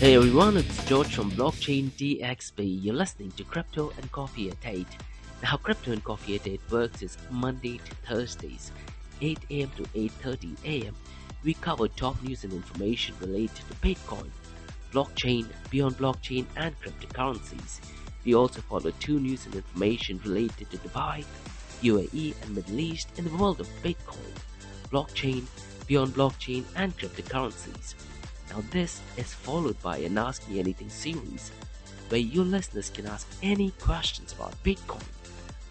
Hey everyone, it's George from Blockchain DXB. You're listening to Crypto and Coffee at 8. Now, how Crypto and Coffee at 8 works is Monday to Thursdays, 8 a.m. to 8.30 a.m. We cover top news and information related to Bitcoin, blockchain, beyond blockchain, and cryptocurrencies. We also follow two news and information related to Dubai, UAE, and Middle East in the world of Bitcoin, blockchain, beyond blockchain, and cryptocurrencies. Now, this is followed by an Ask Me Anything series where your listeners can ask any questions about Bitcoin,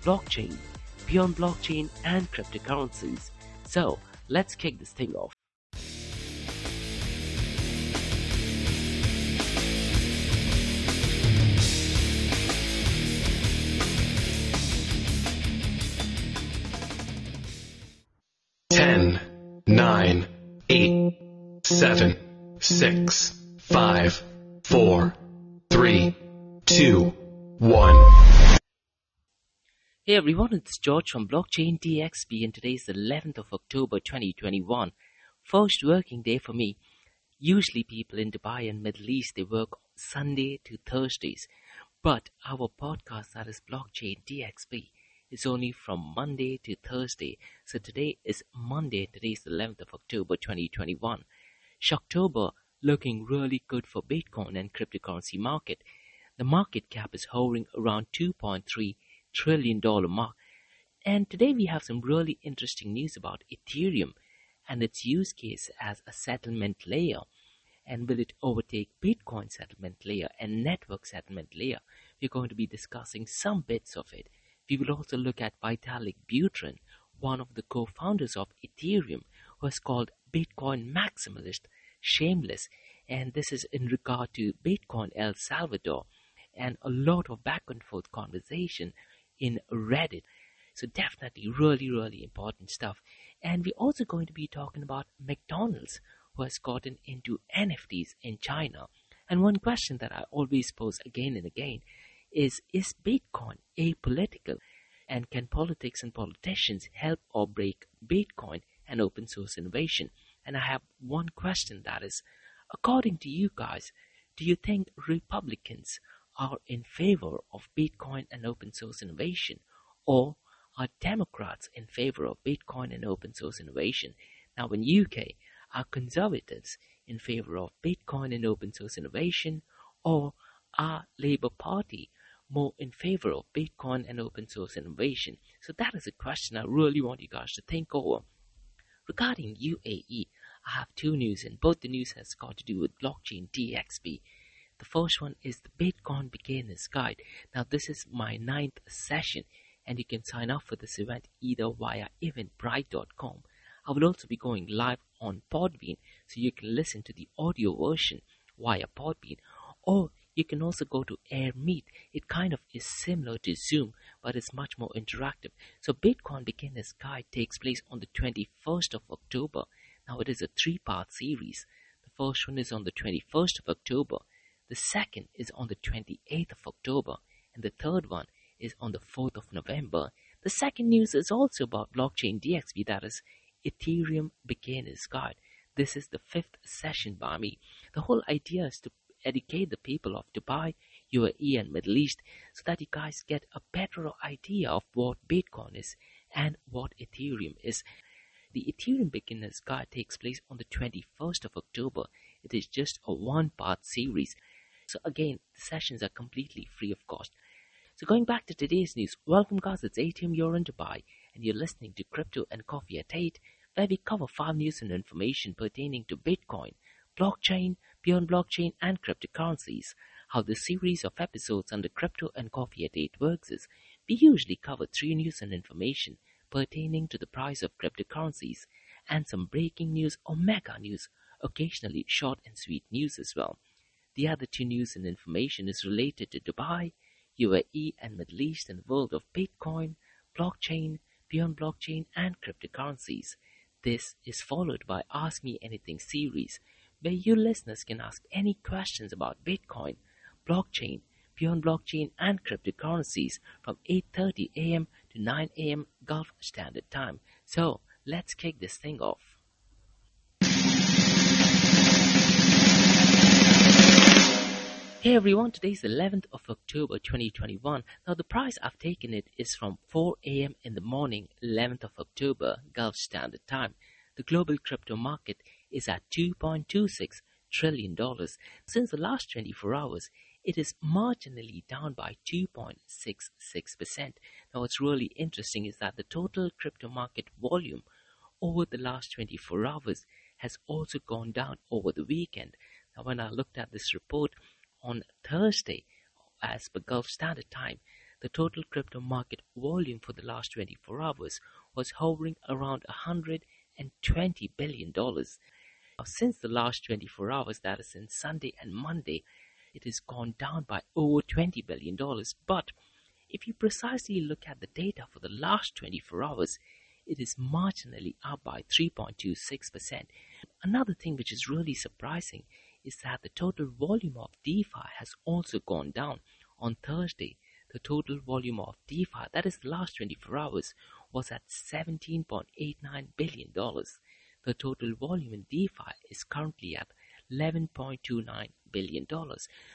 blockchain, beyond blockchain, and cryptocurrencies. So, let's kick this thing off. Ten, nine, eight, seven, six, mm. five, four, three, two, one. Hey everyone, it's George from Blockchain DXB and today is the 11th of October 2021. First working day for me. Usually people in Dubai and Middle East they work Sunday to Thursdays. But our podcast that is Blockchain DXB is only from Monday to Thursday. So today is Monday, today is the 11th of October 2021. Shocktober looking really good for Bitcoin and cryptocurrency market. The market cap is hovering around 2.3 trillion dollar mark. And today we have some really interesting news about Ethereum and its use case as a settlement layer. And will it overtake Bitcoin settlement layer and network settlement layer? We're going to be discussing some bits of it. We will also look at Vitalik Buterin, one of the co-founders of Ethereum, is called Bitcoin maximalist, shameless, and this is in regard to Bitcoin El Salvador, and a lot of back and forth conversation in Reddit. So definitely really, really important stuff. And we're also going to be talking about McDonald's, who has gotten into NFTs in China. And one question that I always pose again and again is, is Bitcoin apolitical? And can politics and politicians help or break Bitcoin and open source innovation? And I have one question that is, according to you guys, do you think Republicans are in favor of Bitcoin and open source innovation? Or are Democrats in favor of Bitcoin and open source innovation? Now in UK, are conservatives in favor of Bitcoin and open source innovation? Or are Labour Party more in favor of Bitcoin and open source innovation? So that is a question I really want you guys to think over. Regarding UAE, I have two news, and both the news has got to do with blockchain DXB. The first one is the Bitcoin Beginner's Guide. Now, this is my ninth session, and you can sign up for this event either via eventbrite.com. I will also be going live on Podbean, so you can listen to the audio version via Podbean, or you can also go to AirMeet. It kind of is similar to Zoom, but it's much more interactive. So Bitcoin Beginner's Guide takes place on the 21st of October. Now it is a three-part series. The first one is on the 21st of October. The second is on the 28th of October. And the third one is on the 4th of November. The second news is also about blockchain DXB, that is Ethereum Beginner's Guide. This is the fifth session by me. The whole idea is to educate the people of Dubai, UAE, and Middle East so that you guys get a better idea of what Bitcoin is and what Ethereum is. The Ethereum Beginner's Guide takes place on the 21st of October. It is just a one part series. So, again, the sessions are completely free of cost. So, going back to today's news, welcome, guys. It's 8 a.m. You're in Dubai, and you're listening to Crypto and Coffee at 8, where we cover five news and information pertaining to Bitcoin, blockchain, beyond blockchain, and cryptocurrencies. How the series of episodes under Crypto and Coffee at 8 works is we usually cover three news and information pertaining to the price of cryptocurrencies and some breaking news or mega news, occasionally short and sweet news as well. The other two news and information is related to Dubai, UAE, and Middle East and the world of Bitcoin, blockchain, beyond blockchain, and cryptocurrencies. This is followed by Ask Me Anything series, where you listeners can ask any questions about Bitcoin, blockchain, beyond blockchain, and cryptocurrencies from 8:30 a.m. to 9 a.m. Gulf Standard Time. So let's kick this thing off. Hey everyone, today is the 11th of October 2021. Now the price I've taken it is from 4 a.m. in the morning, 11th of October, Gulf Standard Time. The global crypto market is at 2.26 trillion dollars. Since the last 24 hours, it is marginally down by 2.66%. Now what's really interesting is that the total crypto market volume over the last 24 hours has also gone down over the weekend. Now when I looked at this report, on Thursday, as per Gulf Standard Time, the total crypto market volume for the last 24 hours was hovering around $120 billion. Now, since the last 24 hours, that is since Sunday and Monday, it has gone down by over $20 billion. But if you precisely look at the data for the last 24 hours, it is marginally up by 3.26%. Another thing which is really surprising is that the total volume of DeFi has also gone down. On Thursday, the total volume of DeFi, that is the last 24 hours, was at $17.89 billion. The total volume in DeFi is currently at $11.29 billion.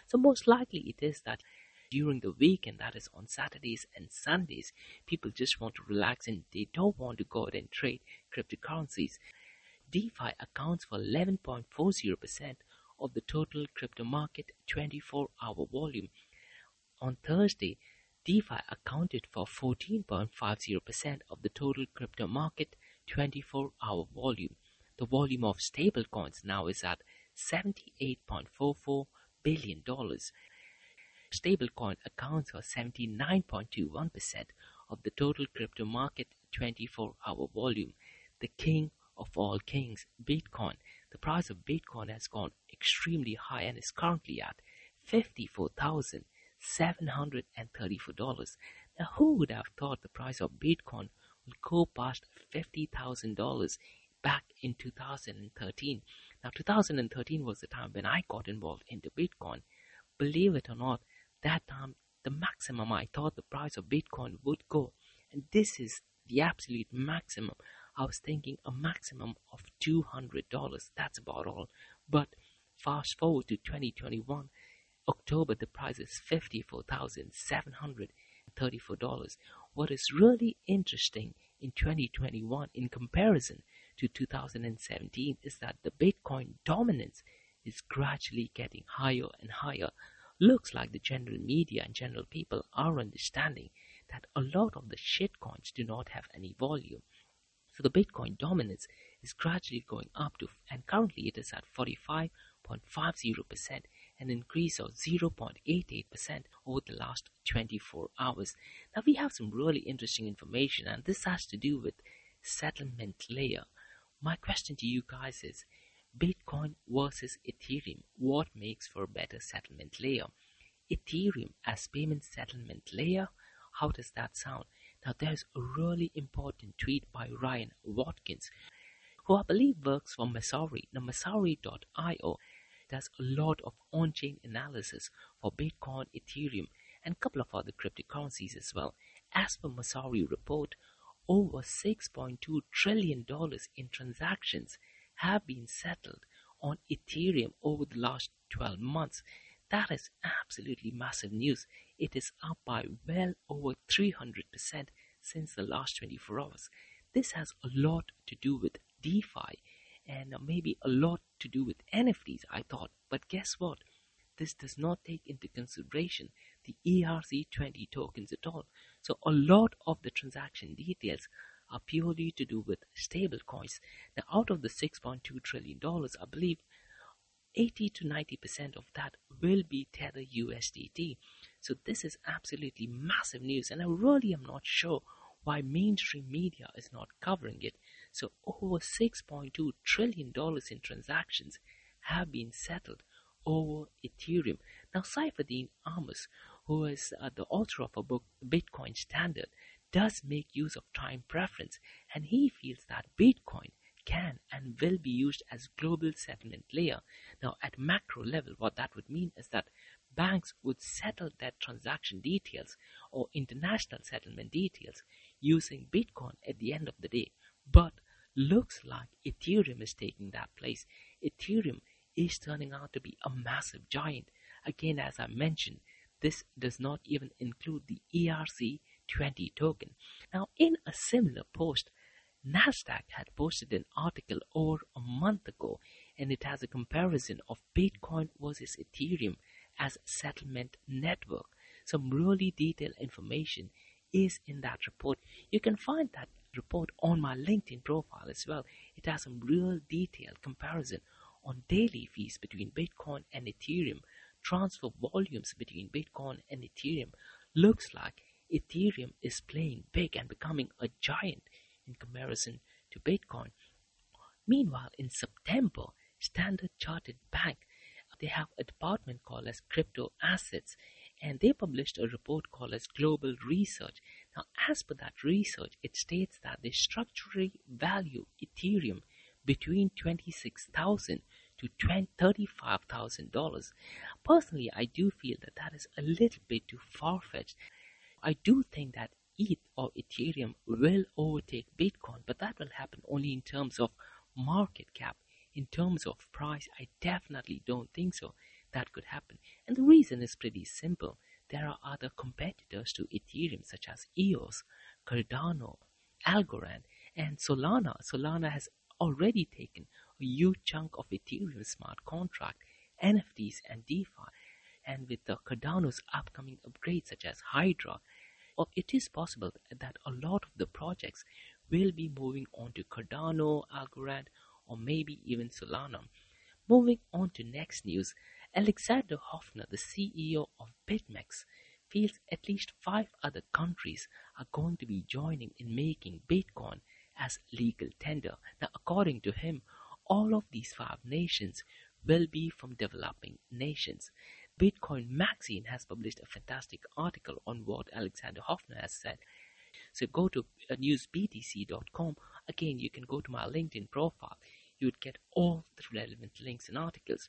So, most likely, it is that during the weekend, that is on Saturdays and Sundays, people just want to relax and they don't want to go out and trade cryptocurrencies. DeFi accounts for 11.40% of the total crypto market 24 hour volume. On Thursday, DeFi accounted for 14.50% of the total crypto market 24 hour volume. The volume of stablecoins now is at $78.44 billion. Stablecoin accounts for 79.21% of the total crypto market 24 hour volume. The king of all kings, Bitcoin, the price of Bitcoin has gone extremely high and is currently at $54,734. Now, who would have thought the price of Bitcoin go past $50,000 back in 2013? Now, 2013 was the time when I got involved into Bitcoin. Believe it or not, that time the maximum I thought the price of Bitcoin would go, and this is the absolute maximum I was thinking a maximum of $200. That's about all. But fast forward to 2021, October, the price is $54,734. What is really interesting in 2021 in comparison to 2017 is that the Bitcoin dominance is gradually getting higher and higher. Looks like the general media and general people are understanding that a lot of the shitcoins do not have any volume. So the Bitcoin dominance is gradually going up to, and currently it is at 45.50%, an increase of 0.88% over the last 24 hours. Now we have some really interesting information, and this has to do with settlement layer. My question to you guys is Bitcoin versus Ethereum, what makes for a better settlement layer? Ethereum as payment settlement layer, how does that sound? Now, there's a really important tweet by Ryan Watkins, who I believe works for Messari. Now, Messari.io does a lot of on chain analysis for Bitcoin, Ethereum, and a couple of other cryptocurrencies as well. As per Messari report, over $6.2 trillion in transactions have been settled on Ethereum over the last 12 months. That is absolutely massive news. It is up by well over 300% since the last 24 hours. This has a lot to do with DeFi and maybe a lot to do with NFTs, I thought. But guess what? This does not take into consideration the ERC20 tokens at all. So a lot of the transaction details are purely to do with stable coins. Now, out of the $6.2 trillion, I believe 80 to 90% of that will be Tether USDT. So this is absolutely massive news, and I really am not sure why mainstream media is not covering it. So over 6.2 trillion dollars in transactions have been settled over Ethereum. Now Saifedean Ammous, who is uh, the author of a book, Bitcoin Standard, does make use of time preference, and he feels that Bitcoin can and will be used as global settlement layer. Now, at macro level, what that would mean is that banks would settle their transaction details or international settlement details using Bitcoin at the end of the day. But looks like Ethereum is taking that place. Ethereum is turning out to be a massive giant Again, as I mentioned, this does not even include the ERC20 token. Now, in a similar post, NASDAQ had posted an article over a month ago and it has a comparison of Bitcoin versus Ethereum as settlement network. Some really detailed information is in that report. You can find that report on my LinkedIn profile as well. It has some real detailed comparison on daily fees between Bitcoin and Ethereum, transfer volumes between Bitcoin and Ethereum. Looks like Ethereum is playing big and becoming a giant in comparison to Bitcoin. Meanwhile, in September, Standard Chartered Bank they have a department called as crypto assets and they published a report called as global research now as per that research it states that they structurally value ethereum between 26,000 to $35,000. Personally, I do feel that that is a little bit too far fetched. I do think that ETH or Ethereum will overtake Bitcoin, but that will happen only in terms of market cap. In terms of price, I definitely don't think so. That could happen. And the reason is pretty simple. There are other competitors to Ethereum, such as EOS, Cardano, Algorand, and Solana. Solana has already taken a huge chunk of Ethereum smart contract, NFTs, and DeFi. And with the Cardano's upcoming upgrades such as Hydra, it is possible that a lot of the projects will be moving on to Cardano, Algorand, or maybe even Solana. Moving on to next news, Alexander Hoffner, the CEO of BitMEX, feels at least five other countries are going to be joining in making Bitcoin as legal tender. Now, according to him, all of these five nations will be from developing nations. Bitcoin Magazine has published a fantastic article on what Alexander Hoffner has said. So go to uh, newsbtc.com. Again, you can go to my LinkedIn profile. You would get all the relevant links and articles.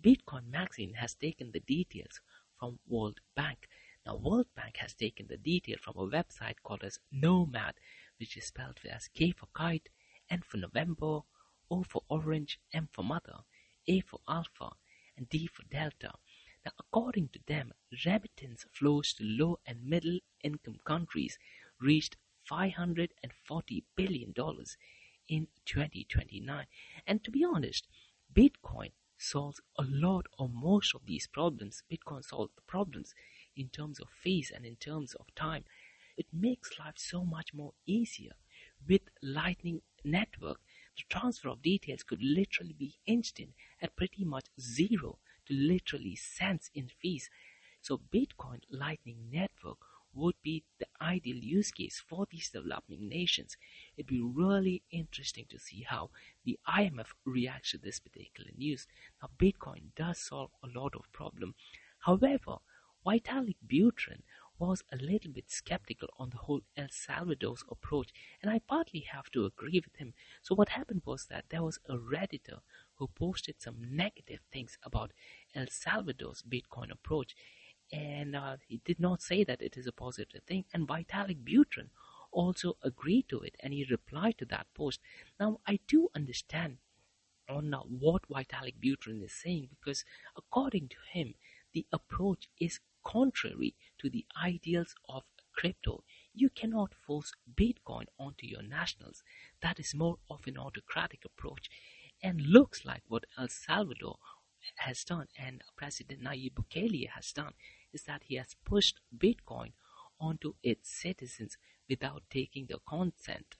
Bitcoin Magazine has taken the details from World Bank. Now, World Bank has taken the detail from a website called as KNOMAD, which is spelled as K for kite, N for November, O for orange, M for mother, A for alpha, and D for delta. Now, according to them, remittance flows to low and middle income countries reached $540 billion in 2029. And to be honest, Bitcoin solves a lot or most of these problems. Bitcoin solves the problems in terms of fees and in terms of time. It makes life so much more easier. With Lightning Network, the transfer of details could literally be instant at pretty much zero to literally cents in fees. So Bitcoin Lightning Network would be the ideal use case for these developing nations. It'd be really interesting to see how the IMF reacts to this particular news. Now, Bitcoin does solve a lot of problem. However, Vitalik Buterin was a little bit skeptical on the whole El Salvador's approach, and I partly have to agree with him. So what happened was that there was a redditor who posted some negative things about El Salvador's Bitcoin approach, and uh, he did not say that it is a positive thing. And Vitalik Buterin also agreed to it, and he replied to that post. Now I do understand on uh, what Vitalik Buterin is saying because according to him, the approach is contrary to the ideals of crypto. You cannot force Bitcoin onto your nationals. That is more of an autocratic approach and looks like what El Salvador has done and President Nayib Bukele has done is that he has pushed Bitcoin onto its citizens without taking their consent.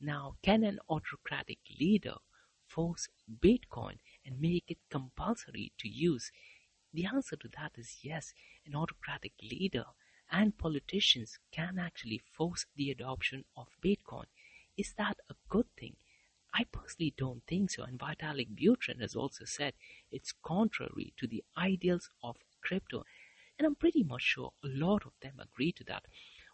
Now, can an autocratic leader force Bitcoin and make it compulsory to use? The answer to that is yes. An autocratic leader and politicians can actually force the adoption of Bitcoin. Is that a good thing? I personally don't think so, and Vitalik Buterin has also said it's contrary to the ideals of crypto, and I'm pretty much sure a lot of them agree to that.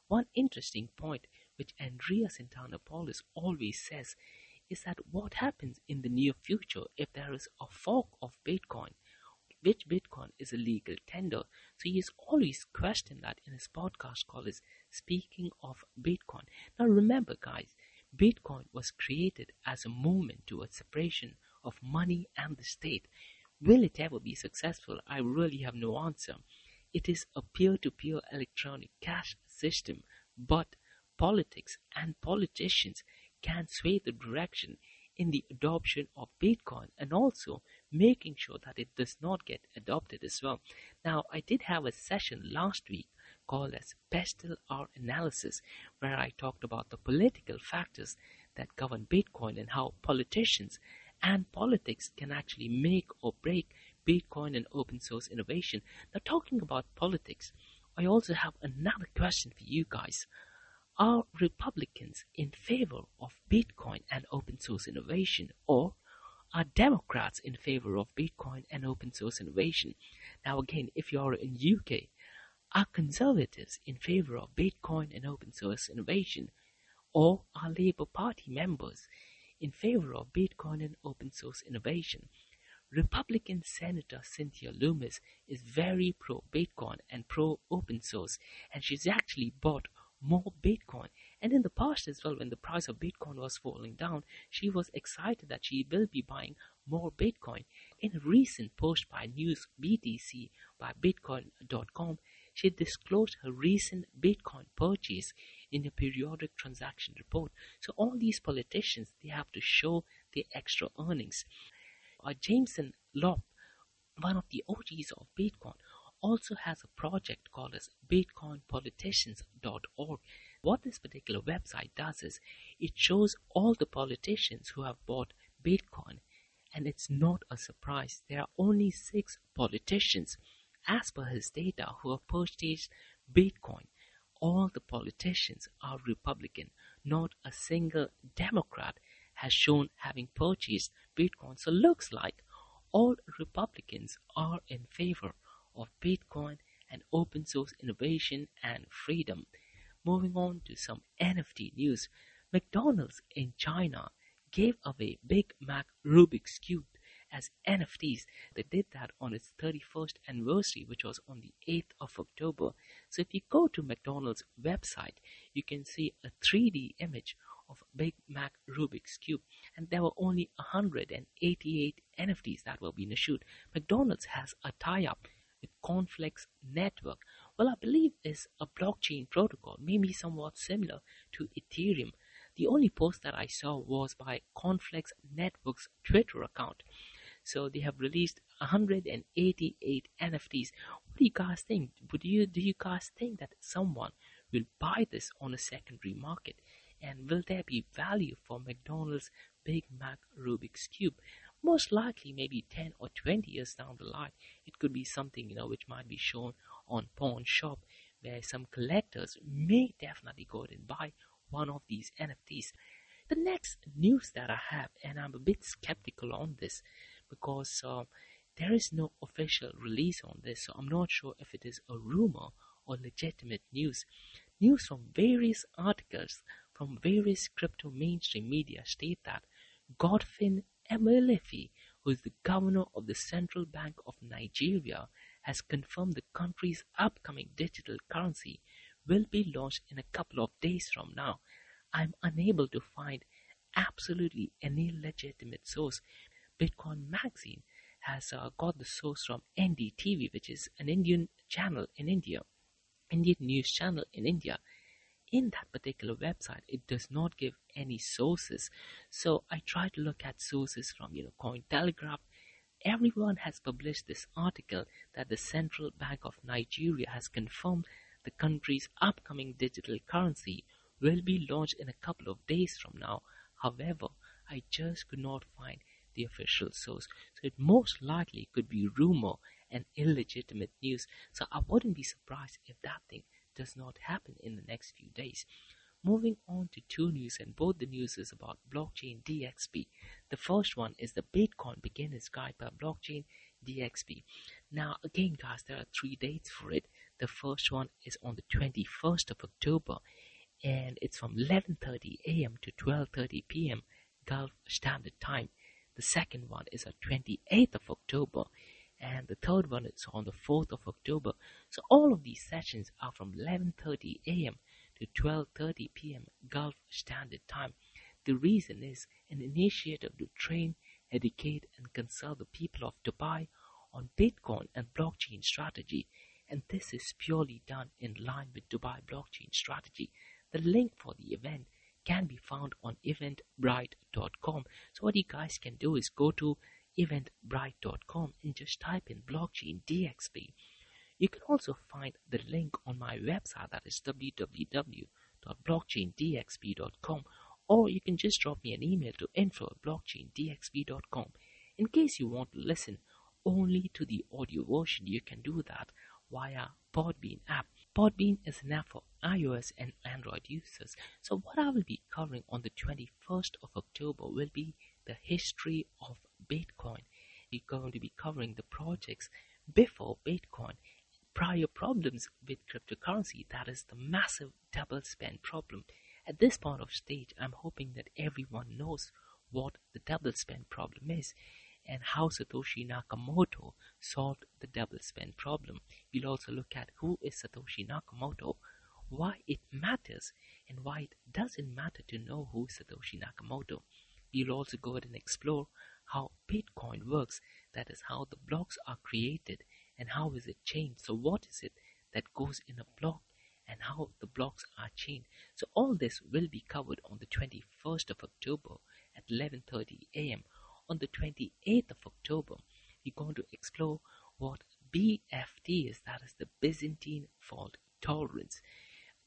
One interesting point which Andreas Antonopoulos always says is that what happens in the near future if there is a fork of Bitcoin which Bitcoin is a legal tender. So he has always questioned that in his podcast called is Speaking of Bitcoin. Now remember guys, Bitcoin was created as a movement towards separation of money and the state. Will it ever be successful? I really have no answer. It is a peer to peer electronic cash system, but politics and politicians can sway the direction in the adoption of Bitcoin and also making sure that it does not get adopted as well. Now, I did have a session last week called as Pestle R Analysis, where I talked about the political factors that govern Bitcoin and how politicians and politics can actually make or break Bitcoin and open source innovation. Now, talking about politics, I also have another question for you guys. Are Republicans in favor of Bitcoin and open source innovation, or are Democrats in favor of Bitcoin and open source innovation? Now, again, if you are in UK, are conservatives in favor of Bitcoin and open source innovation? Or are Labour Party members in favor of Bitcoin and open source innovation? Republican Senator Cynthia Lummis is very pro Bitcoin and pro open source, and she's actually bought more Bitcoin. And in the past as well, when the price of Bitcoin was falling down, she was excited that she will be buying more Bitcoin. In a recent post by News BTC by Bitcoin.com, she disclosed her recent Bitcoin purchase in a periodic transaction report. So all these politicians, they have to show their extra earnings. Uh, Jameson Lopp, one of the OGs of Bitcoin, also has a project called as bitcoinpoliticians.org. What this particular website does is it shows all the politicians who have bought Bitcoin. And it's not a surprise. There are only six politicians as per his data, who have purchased Bitcoin, all the politicians are Republican. Not a single Democrat has shown having purchased Bitcoin. So looks like all Republicans are in favor of Bitcoin and open source innovation and freedom. Moving on to some NFT news. McDonald's in China gave away Big Mac Rubik's Cube as NFTs. They did that on its 31st anniversary, which was on the 8th of October. So if you go to McDonald's website, you can see a 3D image of Big Mac Rubik's Cube. And there were only 188 NFTs that were being issued. McDonald's has a tie-up with Conflux Network. Well, I believe is a blockchain protocol, maybe somewhat similar to Ethereum. The only post that I saw was by Conflux Network's Twitter account. So they have released 188 NFTs. What do you guys think? Would you do you guys think that someone will buy this on a secondary market? And will there be value for McDonald's Big Mac Rubik's Cube? Most likely, maybe 10 or 20 years down the line, it could be something you know which might be shown on pawn shop, where some collectors may definitely go and buy one of these NFTs. The next news that I have, and I'm a bit skeptical on this, because uh, there is no official release on this, so I'm not sure if it is a rumor or legitimate news. News from various articles from various crypto mainstream media state that Godwin Emefiele, who is the governor of the Central Bank of Nigeria, has confirmed the country's upcoming digital currency will be launched in a couple of days from now. I'm unable to find absolutely any legitimate source Bitcoin Magazine has uh, got the source from NDTV, which is an Indian channel in India, Indian news channel in India. In that particular website, it does not give any sources. So I try to look at sources from, you know, Cointelegraph. Everyone has published this article that the Central Bank of Nigeria has confirmed the country's upcoming digital currency will be launched in a couple of days from now. However, I just could not find the official source. So it most likely could be rumor and illegitimate news. So I wouldn't be surprised if that thing does not happen in the next few days. Moving on to two news, and both the news is about blockchain DXB. The first one is the Bitcoin Beginner's Guide by Blockchain DXB. Now, again, guys, there are three dates for it. The first one is on the 21st of October, and it's from 11:30 a.m. to 12:30 p.m. Gulf Standard Time. The second one is on 28th of October, and the third one is on the 4th of October. So all of these sessions are from 11:30 a.m. to 12:30 p.m. Gulf Standard Time. The reason is an initiative to train educate, and consult the people of Dubai on Bitcoin and blockchain strategy. And this is purely done in line with Dubai blockchain strategy. The link for the event can be found on eventbrite.com. So what you guys can do is go to eventbrite.com and just type in blockchain DXB. You can also find the link on my website that is www.blockchaindxb.com or you can just drop me an email to info at blockchaindxb.com. In case you want to listen only to the audio version, you can do that via Podbean app. Podbean is an app for iOS and Android users. So what I will be covering on the 21st of October will be the history of Bitcoin. We're going to be covering the projects before Bitcoin, prior problems with cryptocurrency, that is the massive double spend problem. At this point of stage, I'm hoping that everyone knows what the double spend problem is and how Satoshi Nakamoto solved the double spend problem. We'll also look at who is Satoshi Nakamoto, why it matters, and why it doesn't matter to know who is Satoshi Nakamoto. We'll also go ahead and explore how Bitcoin works, that is how the blocks are created and how is it changed. So what is it that goes in a block and how the blocks are chained. So all this will be covered on the 21st of October at 11:30 a.m. On the 28th of October, we're going to explore what BFT is, that is the Byzantine fault tolerance.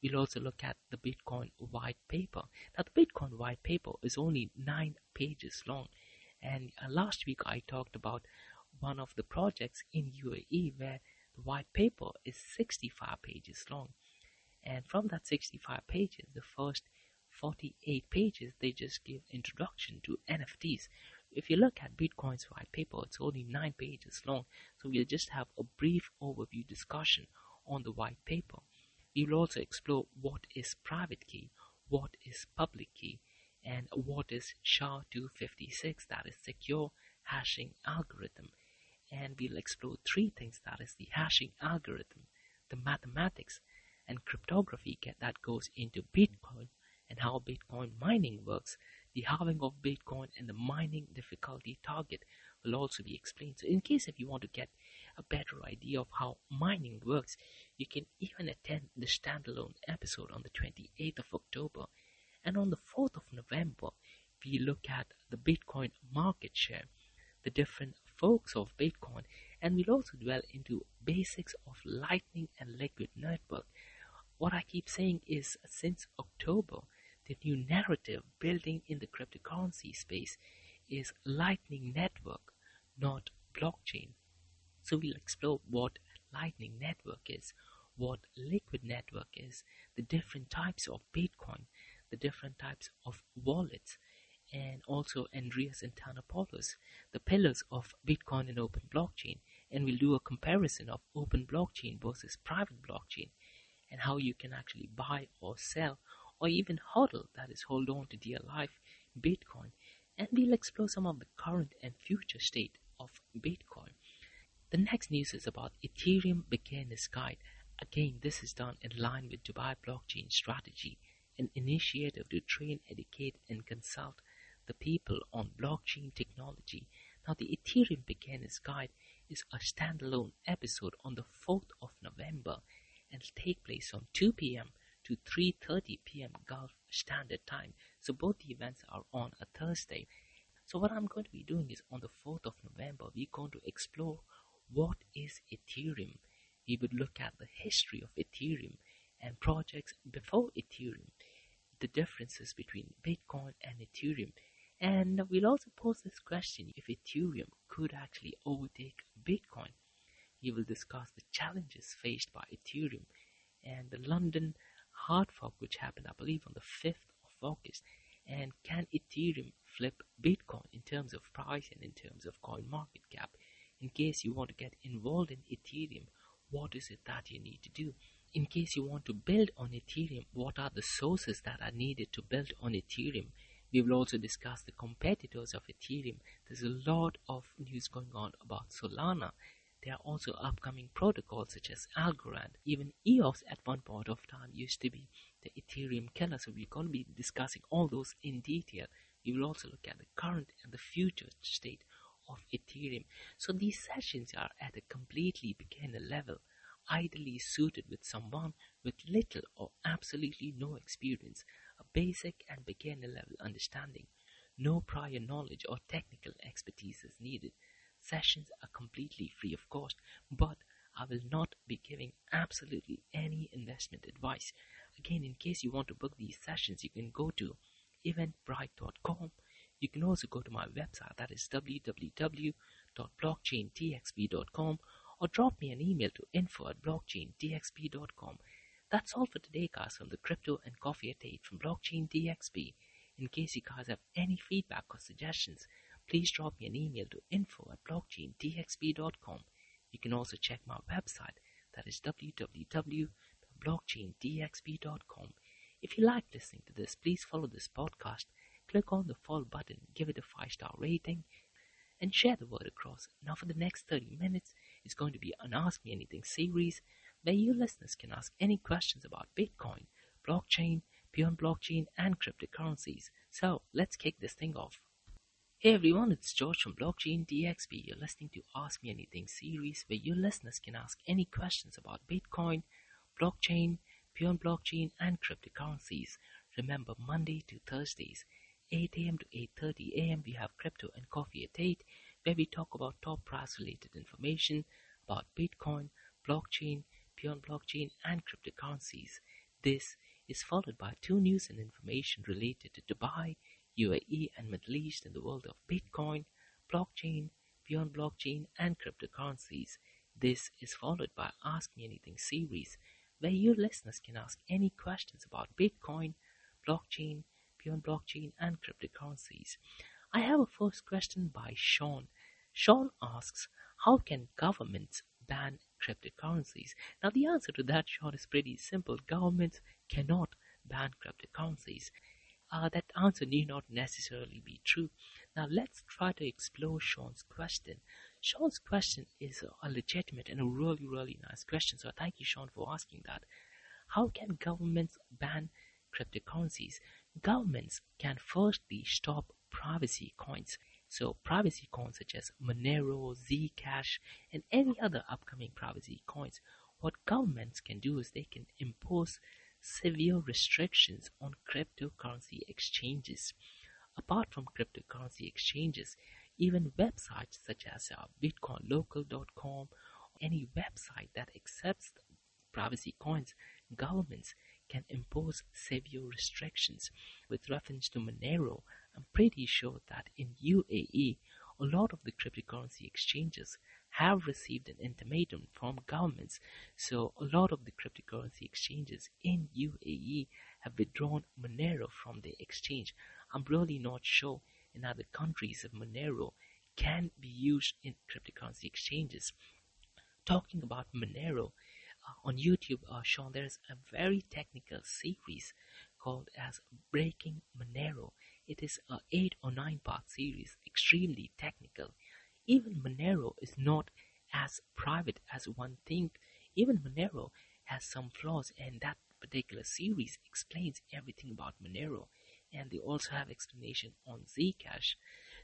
We'll also look at the Bitcoin white paper. Now, the Bitcoin white paper is only nine pages long, and uh, last week I talked about one of the projects in UAE where the white paper is 65 pages long. And from that 65 pages, the first 48 pages, they just give introduction to NFTs, if you look at Bitcoin's white paper, it's only nine pages long, so we'll just have a brief overview discussion on the white paper. We will also explore what is private key, what is public key, and what is SHA-256, that is secure hashing algorithm. And we'll explore three things, that is the hashing algorithm, the mathematics, and cryptography that goes into Bitcoin, and how Bitcoin mining works, the halving of Bitcoin and the mining difficulty target will also be explained. So in case if you want to get a better idea of how mining works, you can even attend the standalone episode on the 28th of October. And on the 4th of November, we look at the Bitcoin market share, the different forks of Bitcoin, and we'll also dwell into basics of Lightning and Liquid Network. What I keep saying is since October, the new narrative building in the cryptocurrency space is Lightning Network, not blockchain. So we'll explore what Lightning Network is, what Liquid Network is, the different types of Bitcoin, the different types of wallets, and also Andreas Antonopoulos, the pillars of Bitcoin and open blockchain. And we'll do a comparison of open blockchain versus private blockchain and how you can actually buy or sell or even hodl, that is, hold on to dear life, Bitcoin, and we'll explore some of the current and future state of Bitcoin. The next news is about Ethereum Beginner's Guide. Again, this is done in line with Dubai Blockchain Strategy, an initiative to train, educate, and consult the people on blockchain technology. Now, the Ethereum Beginner's Guide is a standalone episode on the 4th of November and will take place from 2 p.m to 3:30 p.m. Gulf Standard Time. So both the events are on a Thursday. So what I'm going to be doing is on the 4th of November, we're going to explore what is Ethereum. We would look at the history of Ethereum and projects before Ethereum, the differences between Bitcoin and Ethereum. And we'll also pose this question if Ethereum could actually overtake Bitcoin. We will discuss the challenges faced by Ethereum and the London hard fork which happened, I believe, on the 5th of August. And can Ethereum flip Bitcoin in terms of price and in terms of coin market cap? In case you want to get involved in Ethereum, what is it that you need to do? In case you want to build on Ethereum, what are the sources that are needed to build on Ethereum? We will also discuss the competitors of Ethereum. There's a lot of news going on about Solana there are also upcoming protocols such as Algorand. Even EOS at one point of time used to be the Ethereum killer. So we're going to be discussing all those in detail We will also look at the current and the future state of Ethereum. So these sessions are at a completely beginner level, ideally suited with someone with little or absolutely no experience, a basic and beginner level understanding. No prior knowledge or technical expertise is needed. Sessions are completely free of cost, but I will not be giving absolutely any investment advice. Again, in case you want to book these sessions, you can go to eventbrite.com. You can also go to my website that is www.blockchaindxb.com or drop me an email to info at blockchaindxb.com. That's all for today, guys, from the Crypto and Coffee at 8 from Blockchain DXB. In case you guys have any feedback or suggestions, please drop me an email to info at blockchaintxp.com. You can also check my website that is www.blockchaindxb.com. If you like listening to this, please follow this podcast, click on the follow button, give it a 5 star rating, and share the word across. Now, for the next 30 minutes, it's going to be an Ask Me Anything series where you listeners can ask any questions about Bitcoin, blockchain, beyond blockchain, and cryptocurrencies. So, let's kick this thing off. Hey everyone, it's George from Blockchain DXB. You're listening to Ask Me Anything series where your listeners can ask any questions about Bitcoin, blockchain, beyond blockchain, and cryptocurrencies. Remember, Monday to Thursdays, 8 a.m. to 8.30 a.m. we have Crypto and Coffee at 8 where we talk about top price related information about Bitcoin, blockchain, beyond blockchain, and cryptocurrencies. This is followed by two news and information related to Dubai, UAE, and Middle East in the world of Bitcoin, blockchain, beyond blockchain, and cryptocurrencies. This is followed by Ask Me Anything series, where your listeners can ask any questions about Bitcoin, blockchain, beyond blockchain, and cryptocurrencies. I have a first question by Sean. Sean asks, How can governments ban cryptocurrencies? Now, the answer to that, Sean, is pretty simple. Governments cannot ban cryptocurrencies uh, that answer need not necessarily be true. Now let's try to explore Sean's question. Sean's question is a legitimate and a really, really nice question. So thank you, Sean, for asking that. How can governments ban cryptocurrencies? Governments can firstly stop privacy coins. So privacy coins such as Monero, Zcash, and any other upcoming privacy coins. What governments can do is they can impose severe restrictions on cryptocurrency exchanges. Apart from cryptocurrency exchanges, even websites such as uh, bitcoinlocal.com, any website that accepts privacy coins, governments can impose severe restrictions. With reference to Monero, I'm pretty sure that in UAE, a lot of the cryptocurrency exchanges have received an ultimatum from governments. So a lot of the cryptocurrency exchanges in UAE have withdrawn Monero from their exchange. I'm really not sure in other countries if Monero can be used in cryptocurrency exchanges. Talking about Monero, uh, on YouTube, uh, Sean, there's a very technical series called as Breaking Monero. It is a eight or nine part series, extremely technical. Even Monero is not as private as one thinks. Even Monero has some flaws, and that particular series explains everything about Monero. And they also have explanation on Zcash.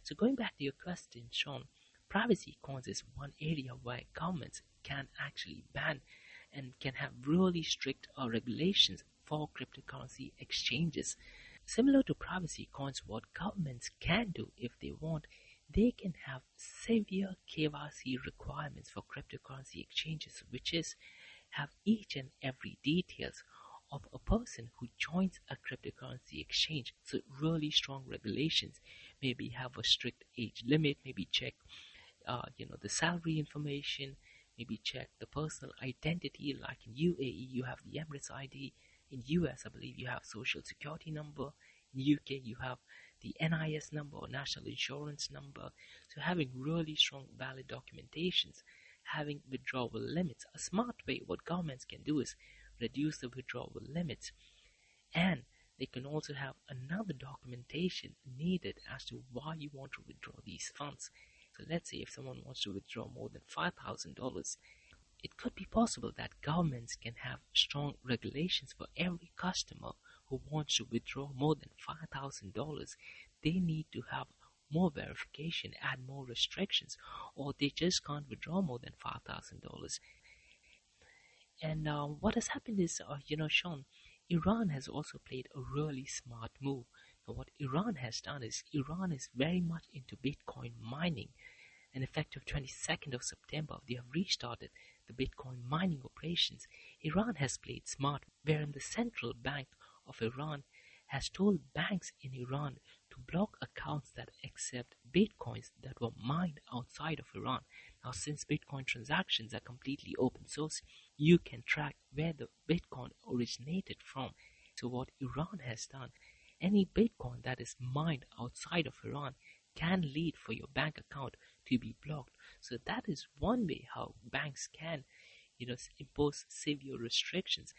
So going back to your question, Sean, privacy coins is one area where governments can actually ban and can have really strict uh, regulations for cryptocurrency exchanges. Similar to privacy coins, what governments can do if they want they can have severe KYC requirements for cryptocurrency exchanges, which is have each and every details of a person who joins a cryptocurrency exchange. So really strong regulations. Maybe have a strict age limit. Maybe check, uh, you know, the salary information. Maybe check the personal identity. Like in UAE, you have the Emirates ID. In US, I believe you have social security number. In UK, you have the NIS number or national insurance number. So having really strong valid documentations, having withdrawal limits. A smart way what governments can do is reduce the withdrawal limits and they can also have another documentation needed as to why you want to withdraw these funds. So let's say if someone wants to withdraw more than $5,000, it could be possible that governments can have strong regulations for every customer who wants to withdraw more than $5,000, they need to have more verification, add more restrictions, or they just can't withdraw more than $5,000. And uh, what has happened is, uh, you know, Sean, Iran has also played a really smart move. So what Iran has done is Iran is very much into Bitcoin mining. And effective 22nd of September, they have restarted the Bitcoin mining operations. Iran has played smart, wherein the central bank of Iran has told banks in Iran to block accounts that accept bitcoins that were mined outside of Iran. Now, since Bitcoin transactions are completely open source, you can track where the Bitcoin originated from. So, what Iran has done, any Bitcoin that is mined outside of Iran can lead for your bank account to be blocked. So, that is one way how banks can, you know, impose severe restrictions.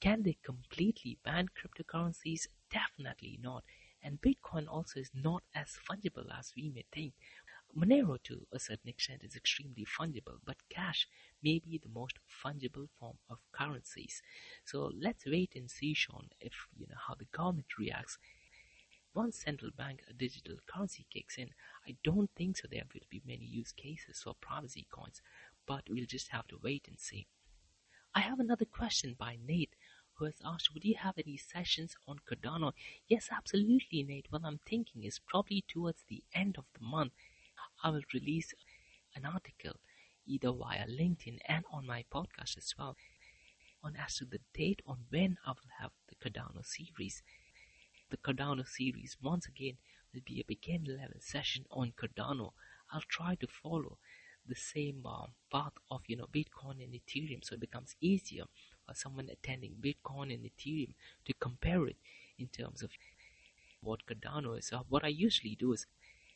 Can they completely ban cryptocurrencies? Definitely not. And Bitcoin also is not as fungible as we may think. Monero, to a certain extent, is extremely fungible, but cash may be the most fungible form of currencies. So let's wait and see, Sean, if you know how the government reacts. Once central bank digital currency kicks in, I don't think so there will be many use cases for privacy coins, but we'll just have to wait and see. I have another question by Nate who has asked, Would you have any sessions on Cardano? Yes, absolutely, Nate. What I'm thinking is probably towards the end of the month, I will release an article either via LinkedIn and on my podcast as well on as to the date on when I will have the Cardano series. The Cardano series once again will be a beginner level session on Cardano. I'll try to follow the same uh, path of you know Bitcoin and Ethereum, so it becomes easier for someone attending Bitcoin and Ethereum to compare it in terms of what Cardano is. Uh, what I usually do is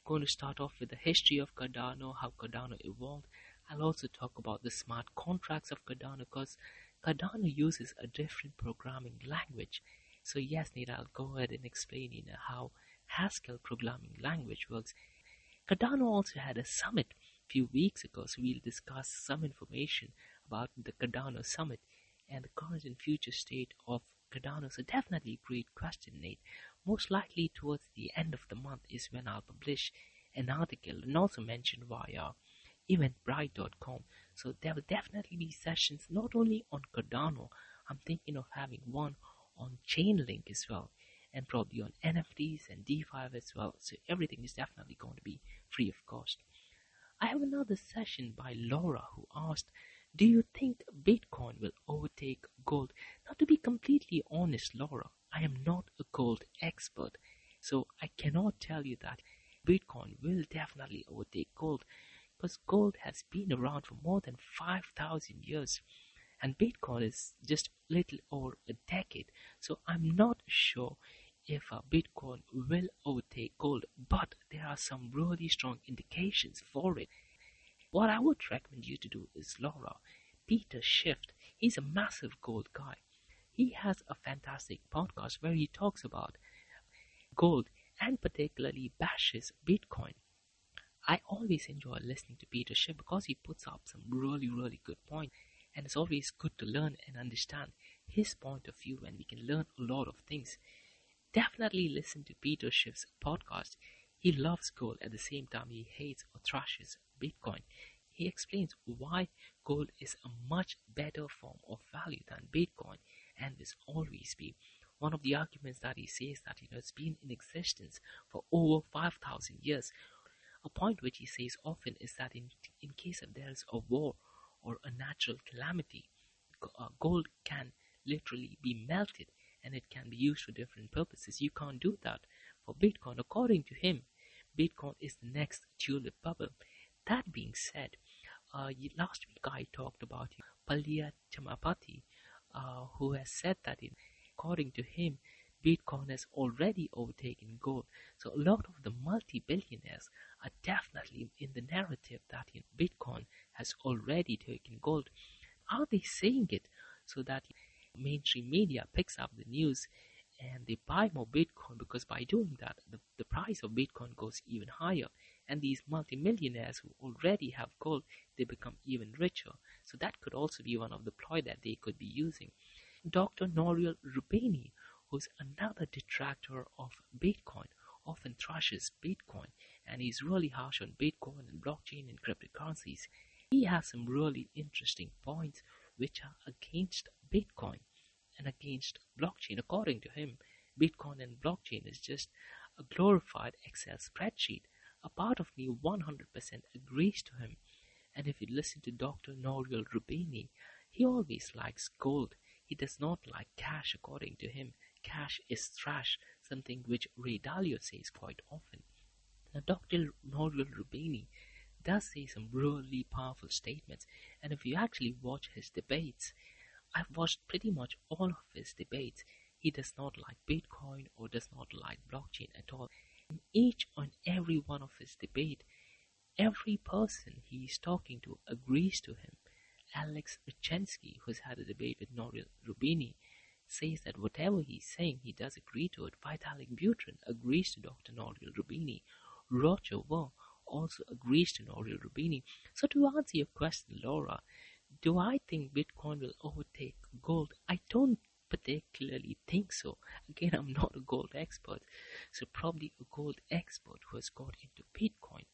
going to start off with the history of Cardano, how Cardano evolved. I'll also talk about the smart contracts of Cardano because Cardano uses a different programming language. So yes, Nate, I'll go ahead and explain know, how Haskell programming language works. Cardano also had a summit a few weeks ago, so we'll discuss some information about the Cardano Summit and the current and future state of Cardano. So definitely great question, Nate. Most likely towards the end of the month is when I'll publish an article and also mention via eventbrite.com. So there will definitely be sessions not only on Cardano, I'm thinking of having one on Chainlink as well, and probably on NFTs and DeFi as well. So everything is definitely going to be free of cost. I have another session by Laura who asked, Do you think Bitcoin will overtake gold? Now, to be completely honest, Laura, I am not a gold expert, so I cannot tell you that Bitcoin will definitely overtake gold because gold has been around for more than 5,000 years and Bitcoin is just little over a decade. So I'm not sure if uh, Bitcoin will overtake gold, but there are some really strong indications for it. What I would recommend you to do is Laura, Peter Schiff. He's a massive gold guy. He has a fantastic podcast where he talks about gold and particularly bashes Bitcoin. I always enjoy listening to Peter Schiff because he puts up some really, really good points, and it's always good to learn and understand his point of view, and we can learn a lot of things definitely listen to Peter Schiff's podcast. He loves gold at the same time he hates or trashes Bitcoin. He explains why gold is a much better form of value than Bitcoin and will always be. One of the arguments that he says that you know it's been in existence for over 5,000 years. A point which he says often is that in, in case of there is a war or a natural calamity, uh, gold can literally be melted and it can be used for different purposes. You can't do that for Bitcoin. According to him, Bitcoin is the next tulip bubble. That being said, uh, last week I talked about Palya Chamapathi, uh, who has said that in, according to him, Bitcoin has already overtaken gold. So a lot of the multi-billionaires are definitely in the narrative that you know, Bitcoin has already taken gold. Are they saying it so that mainstream media picks up the news and they buy more Bitcoin because by doing that, the, the price of Bitcoin goes even higher. And these multimillionaires who already have gold, they become even richer. So that could also be one of the ploy that they could be using. Dr. Nouriel Roubini, who's another detractor of Bitcoin, often thrashes Bitcoin and he's really harsh on Bitcoin and blockchain and cryptocurrencies. He has some really interesting points which are against Bitcoin and against blockchain. According to him, Bitcoin and blockchain is just a glorified Excel spreadsheet. A part of me 100% agrees to him. And if you listen to Dr. Nouriel Roubini, he always likes gold. He does not like cash, according to him. Cash is trash, something which Ray Dalio says quite often. Now, Dr. Nouriel Roubini does say some really powerful statements, and if you actually watch his debates, I've watched pretty much all of his debates. He does not like Bitcoin or does not like blockchain at all. In each and every one of his debate, every person he is talking to agrees to him. Alex Mashinsky, who's had a debate with Nouriel Roubini, says that whatever he's saying, he does agree to it. Vitalik Buterin agrees to Dr. Nouriel Roubini. Roger Ver also agrees to Nouriel Roubini. So to answer your question, Laura, do I think Bitcoin will overtake gold? I don't particularly think so. Again, I'm not a gold expert, so probably a gold expert who has got into Bitcoin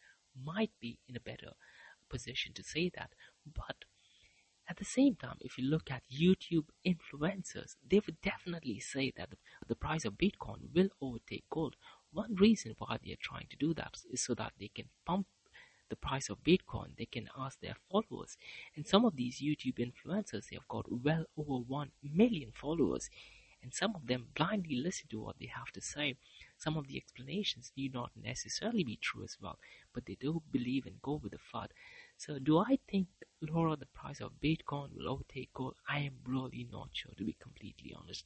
might be in a better position to say that. But at the same time, if you look at YouTube influencers, they would definitely say that the price of Bitcoin will overtake gold. One reason why they are trying to do that is so that they can pump the price of Bitcoin. They can ask their followers. And some of these YouTube influencers, they have got well over 1 million followers. And some of them blindly listen to what they have to say. Some of the explanations need not necessarily be true as well, but they do believe and go with the flood. So, do I think, Laura, the price of Bitcoin will overtake gold? I am really not sure, to be completely honest.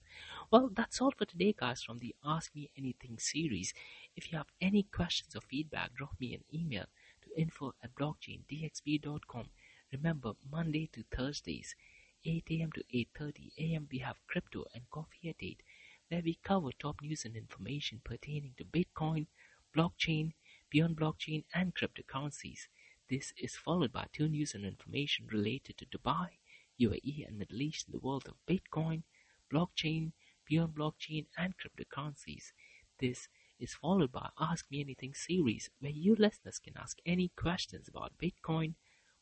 Well, that's all for today, guys, from the Ask Me Anything series. If you have any questions or feedback, drop me an email to info at blockchaindxb.com. Remember, Monday to Thursdays, 8 a.m. to 8.30 a.m. we have crypto and coffee at 8 where we cover top news and information pertaining to Bitcoin, blockchain, beyond blockchain and cryptocurrencies. This is followed by two news and information related to Dubai, UAE, and Middle East in the world of Bitcoin, blockchain, beyond blockchain, and cryptocurrencies. This is followed by Ask Me Anything series, where you listeners can ask any questions about Bitcoin,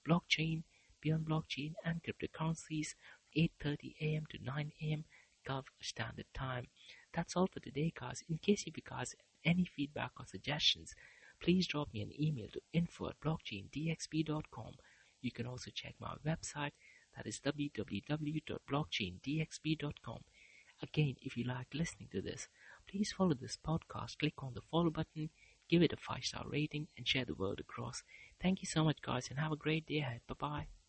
blockchain, beyond blockchain, and cryptocurrencies. 8:30 a.m. to 9 a.m. Gulf Standard Time. That's all for today, guys. In case you guys have any feedback or suggestions, please drop me an email to info at blockchaindxb.com. You can also check my website, that is www.blockchaindxb.com. Again, if you like listening to this, please follow this podcast, click on the follow button, give it a 5 star rating, and share the word across. Thank you so much, guys, and have a great day ahead. Bye bye.